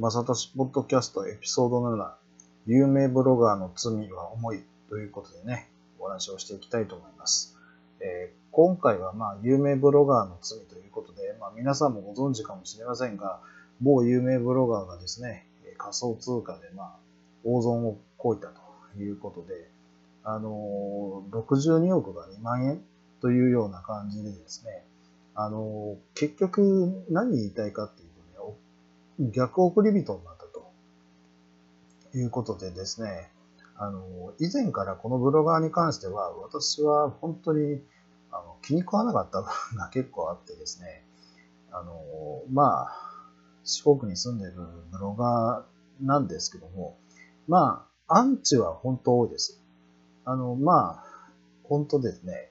まさたしポッドキャストエピソード7、有名ブロガーの罪は重いということでね、お話をしていきたいと思います。えー、今回はまあ有名ブロガーの罪ということで、まあ、皆さんもご存知かもしれませんが、某有名ブロガーがですね、仮想通貨でまあ大損をこいたということで、あのー、62億が2万円というような感じでですね、あのー、結局何言いたいかっていう逆送り人になったということでですね、あの、以前からこのブロガーに関しては、私は本当にあの気に食わなかった部分が結構あってですね、あの、まあ、四国に住んでるブロガーなんですけども、まあ、アンチは本当多いです。あの、まあ、本当ですね、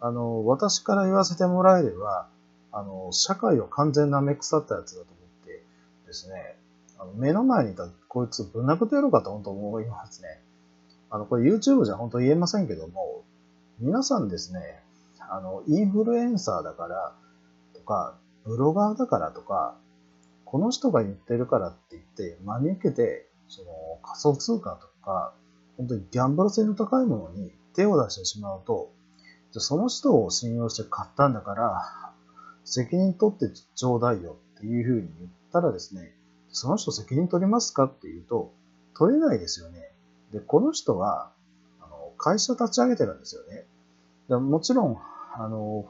あの、私から言わせてもらえれば、あの、社会を完全なめ腐ったやつだとですね、あの目の前にいたこいつぶん殴ってやろうかと本当思いますね。あの、これ YouTube じゃ本当言えませんけども、皆さんですね、あの、インフルエンサーだからとか、ブロガーだからとか、この人が言ってるからって言って真に受けて、その仮想通貨とか、本当にギャンブル性の高いものに手を出してしまうと、じゃその人を信用して買ったんだから、責任取ってちょうだいよっていうふうに言ったらですね、その人責任取りますかっていうと、取れないですよね。で、この人は、あの会社立ち上げてるんですよね。でもちろん、あの、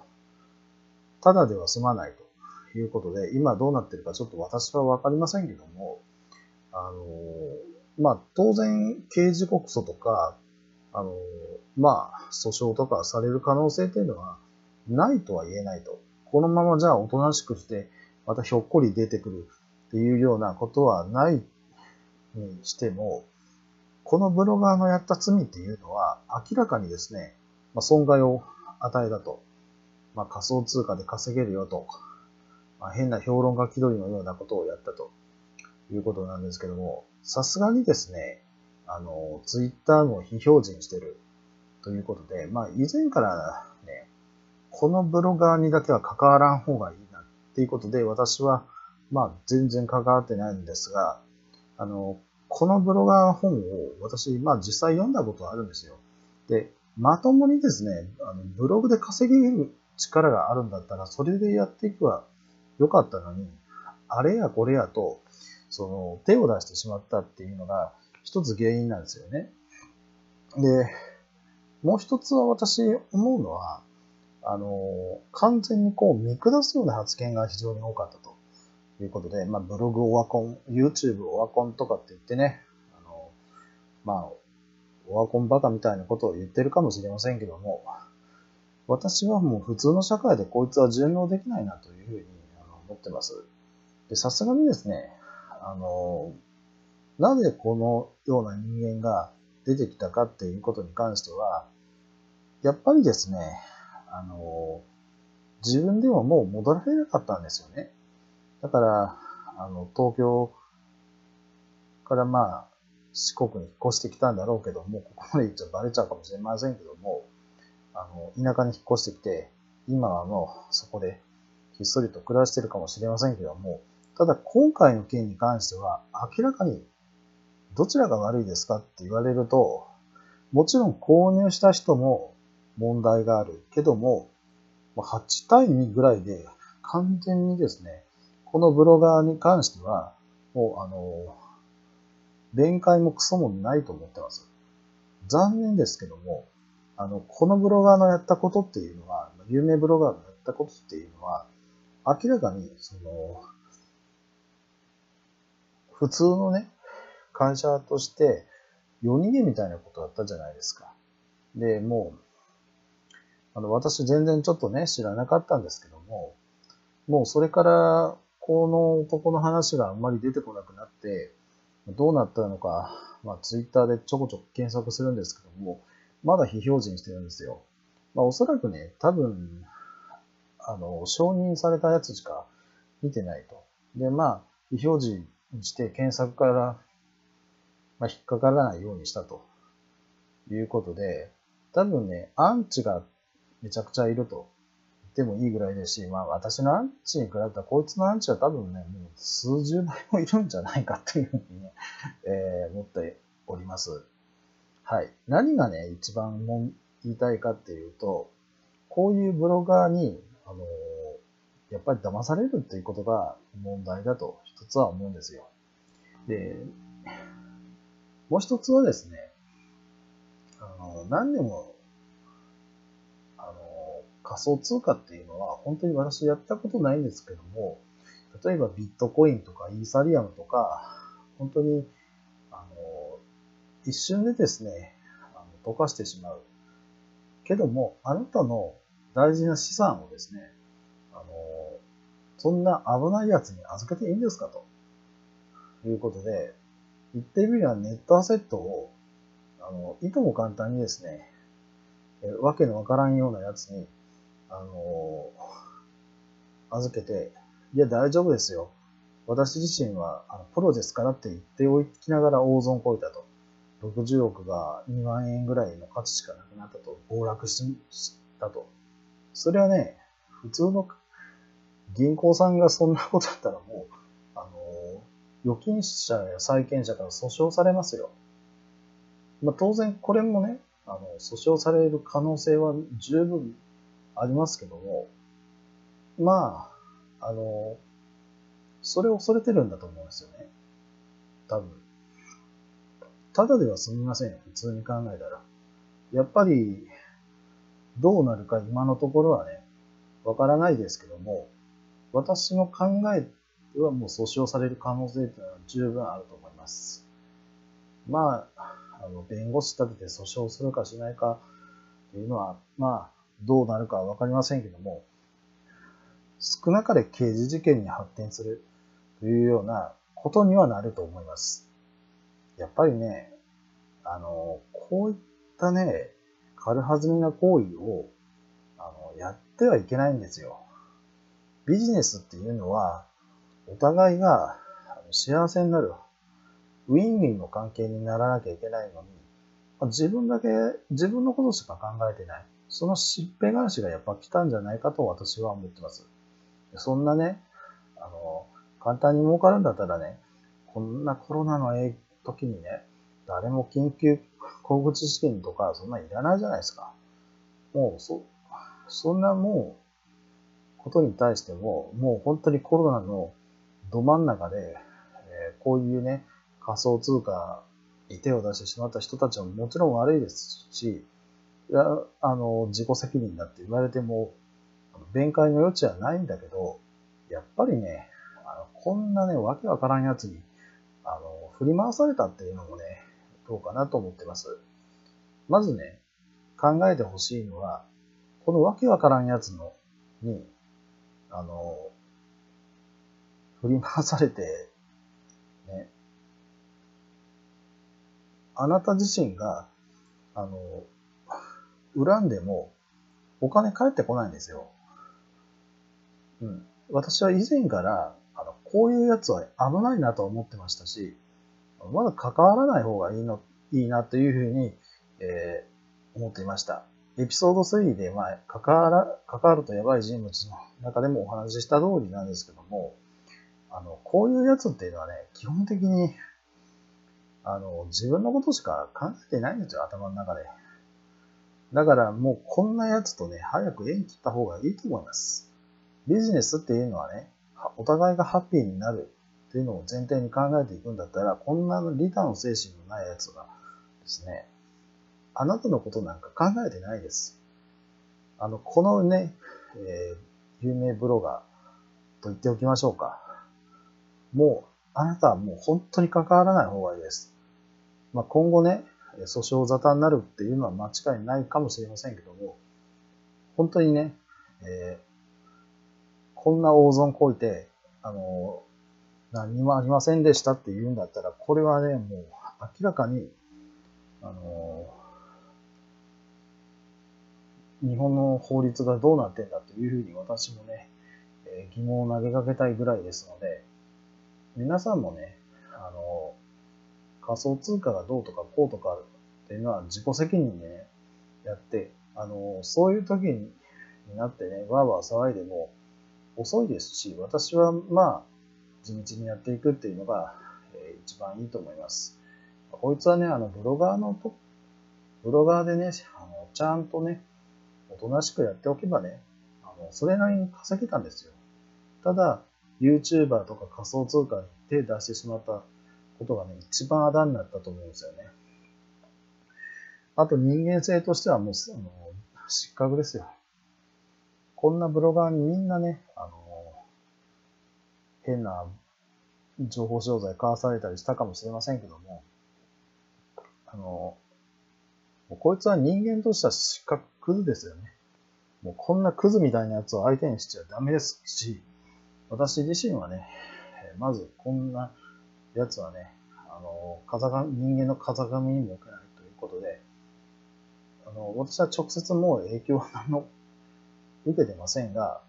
ただでは済まないということで、今どうなってるかちょっと私はわかりませんけども、あの、まあ、当然、刑事告訴とか、あの、まあ、訴訟とかされる可能性っていうのはないとは言えないと。このままじゃあおとなしくして、またひょっこり出てくるっていうようなことはないにしても、このブロガーのやった罪っていうのは明らかにですね、まあ、損害を与えたと。まあ、仮想通貨で稼げるよと。まあ、変な評論家気取りのようなことをやったということなんですけども、さすがにですね、あの、ツイッターも非表示にしてるということで、まあ、以前からね、このブロガーにだけは関わらん方がいいっていうことで、私は、まあ、全然関わってないんですが、あの、このブロガーの本を私、まあ実際読んだことあるんですよ。で、まともにですね、あのブログで稼げる力があるんだったら、それでやっていくはよかったのに、あれやこれやと、その手を出してしまったっていうのが一つ原因なんですよね。で、もう一つは私思うのは、あの、完全にこう見下すような発言が非常に多かったということで、まあ、ブログオワコン、YouTube オワコンとかって言ってね、あの、まあ、オワコンバカみたいなことを言ってるかもしれませんけども、私はもう普通の社会でこいつは順応できないなというふうに思ってます。で、さすがにですね、あの、なぜこのような人間が出てきたかっていうことに関しては、やっぱりですね、あの、自分でももう戻られなかったんですよね。だから、あの、東京からまあ、四国に引っ越してきたんだろうけども、ここまで言っちゃバレちゃうかもしれませんけども、あの、田舎に引っ越してきて、今はもうそこでひっそりと暮らしてるかもしれませんけども、ただ今回の件に関しては明らかにどちらが悪いですかって言われると、もちろん購入した人も問題があるけども、8対2ぐらいで完全にですね、このブロガーに関しては、もうあの、弁解もクソもないと思ってます。残念ですけども、あの、このブロガーのやったことっていうのは、有名ブロガーのやったことっていうのは、明らかに、その、普通のね、会社として、夜逃げみたいなことだったじゃないですか。で、もう、あの、私全然ちょっとね、知らなかったんですけども、もうそれから、この男の話があんまり出てこなくなって、どうなったのか、まあ、ツイッターでちょこちょこ検索するんですけども、まだ非表示にしてるんですよ。まあ、おそらくね、多分、あの、承認されたやつしか見てないと。で、まあ、非表示にして検索から、まあ、引っかからないようにしたということで、多分ね、アンチがめちゃくちゃいると言。ってもいいぐらいですし、まあ私のアンチに比べたらこいつのアンチは多分ね、もう数十倍もいるんじゃないかっていうふうにね、えー、思っております。はい。何がね、一番言いたいかっていうと、こういうブロガーに、あのやっぱり騙されるっていうことが問題だと一つは思うんですよ。で、もう一つはですね、あの何でも仮想通貨っていうのは本当に私やったことないんですけども、例えばビットコインとかイーサリアムとか、本当にあの一瞬でですね、あの溶かしてしまう。けども、あなたの大事な資産をですね、あのそんな危ないやつに預けていいんですかということで、言ってみればネットアセットを、あの、いとも簡単にですね、えわけのわからんようなやつに、あの預けて、いや、大丈夫ですよ。私自身はあのプロですからって言っておきながら大損こいたと。60億が2万円ぐらいの価値しかなくなったと、暴落したと。それはね、普通の銀行さんがそんなことだったらもう、あの、預金者や債権者から訴訟されますよ。まあ、当然これもね、あの、訴訟される可能性は十分ありますけども、まあ、あの、それを恐れてるんだと思うんですよね。多分。ただでは済みませんよ、普通に考えたら。やっぱり、どうなるか今のところはね、わからないですけども、私の考えではもう訴訟される可能性というのは十分あると思います。まあ、あの弁護士立てて訴訟するかしないかというのは、まあ、どうなるかはわかりませんけども、少なかれ刑事事件に発展するというようなことにはなると思います。やっぱりね、あの、こういったね、軽はずみな行為をあのやってはいけないんですよ。ビジネスっていうのは、お互いが幸せになる、ウィンウィンの関係にならなきゃいけないのに、自分だけ、自分のことしか考えてない。そのしっぺ返しがやっぱ来たんじゃないかと私は思ってます。そんなね、あの、簡単に儲かるんだったらね、こんなコロナの時にね、誰も緊急小口資金とかそんないらないじゃないですか。もうそ、そんなもうことに対しても、もう本当にコロナのど真ん中で、えー、こういうね、仮想通貨に手を出してしまった人たちはもちろん悪いですし、いやあの自己責任だって言われても、弁解の余地はないんだけど、やっぱりね、あのこんなね、わけわからんやつにあの振り回されたっていうのもね、どうかなと思ってます。まずね、考えてほしいのは、このわけわからんやつのにあの、振り回されて、ね、あなた自身が、あの、恨んでもお金返ってこないんですよ。うん。私は以前から、あの、こういうやつは危ないなと思ってましたし、まだ関わらない方がいいの、いいなというふうに、えー、思っていました。エピソード3で、まあ、関わら、関わるとやばい人物の中でもお話しした通りなんですけども、あの、こういうやつっていうのはね、基本的に、あの、自分のことしか考えてないんですよ、頭の中で。だからもうこんなやつとね、早く縁切った方がいいと思います。ビジネスっていうのはね、お互いがハッピーになるっていうのを前提に考えていくんだったら、こんなリターン精神のないやつがですね、あなたのことなんか考えてないです。あの、このね、えー、有名ブロガーと言っておきましょうか。もう、あなたはもう本当に関わらない方がいいです。まあ、今後ね、訴訟沙汰になるっていうのは間違いないかもしれませんけども、本当にね、えー、こんな大損こいて、あの、何もありませんでしたって言うんだったら、これはね、もう明らかに、あの日本の法律がどうなってんだというふうに私もね、え疑問を投げかけたいぐらいですので、皆さんもね、あの、仮想通貨がどうとかこうとかっていうのは自己責任でね、やって、あの、そういう時に、なってね、わーわー騒いでも遅いですし、私はまあ、地道にやっていくっていうのが、えー、一番いいと思います。こいつはね、あの、ブロガーのと、ブロガーでね、あのちゃんとね、おとなしくやっておけばね、あのそれなりに稼げたんですよ。ただ、YouTuber とか仮想通貨に手出してしまったことがね、一番あだになったと思うんですよね。あと人間性としてはもう、あの、失格ですよ。こんなブロガーにみんなね、あの、変な情報商材買わされたりしたかもしれませんけども、あの、こいつは人間としては失格クズですよね。もうこんなクズみたいなやつを相手にしちゃダメですし、私自身はね、まずこんなやつはね、あの、風上、人間の風上にも置けないということで、あの、私は直接もう影響は何も受けてませんが、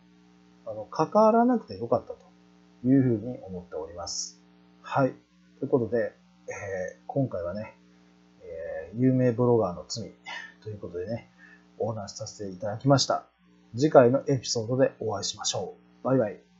あの、関わらなくてよかったというふうに思っております。はい。ということで、えー、今回はね、えー、有名ブロガーの罪ということでね、お話しさせていただきました。次回のエピソードでお会いしましょう。バイバイ。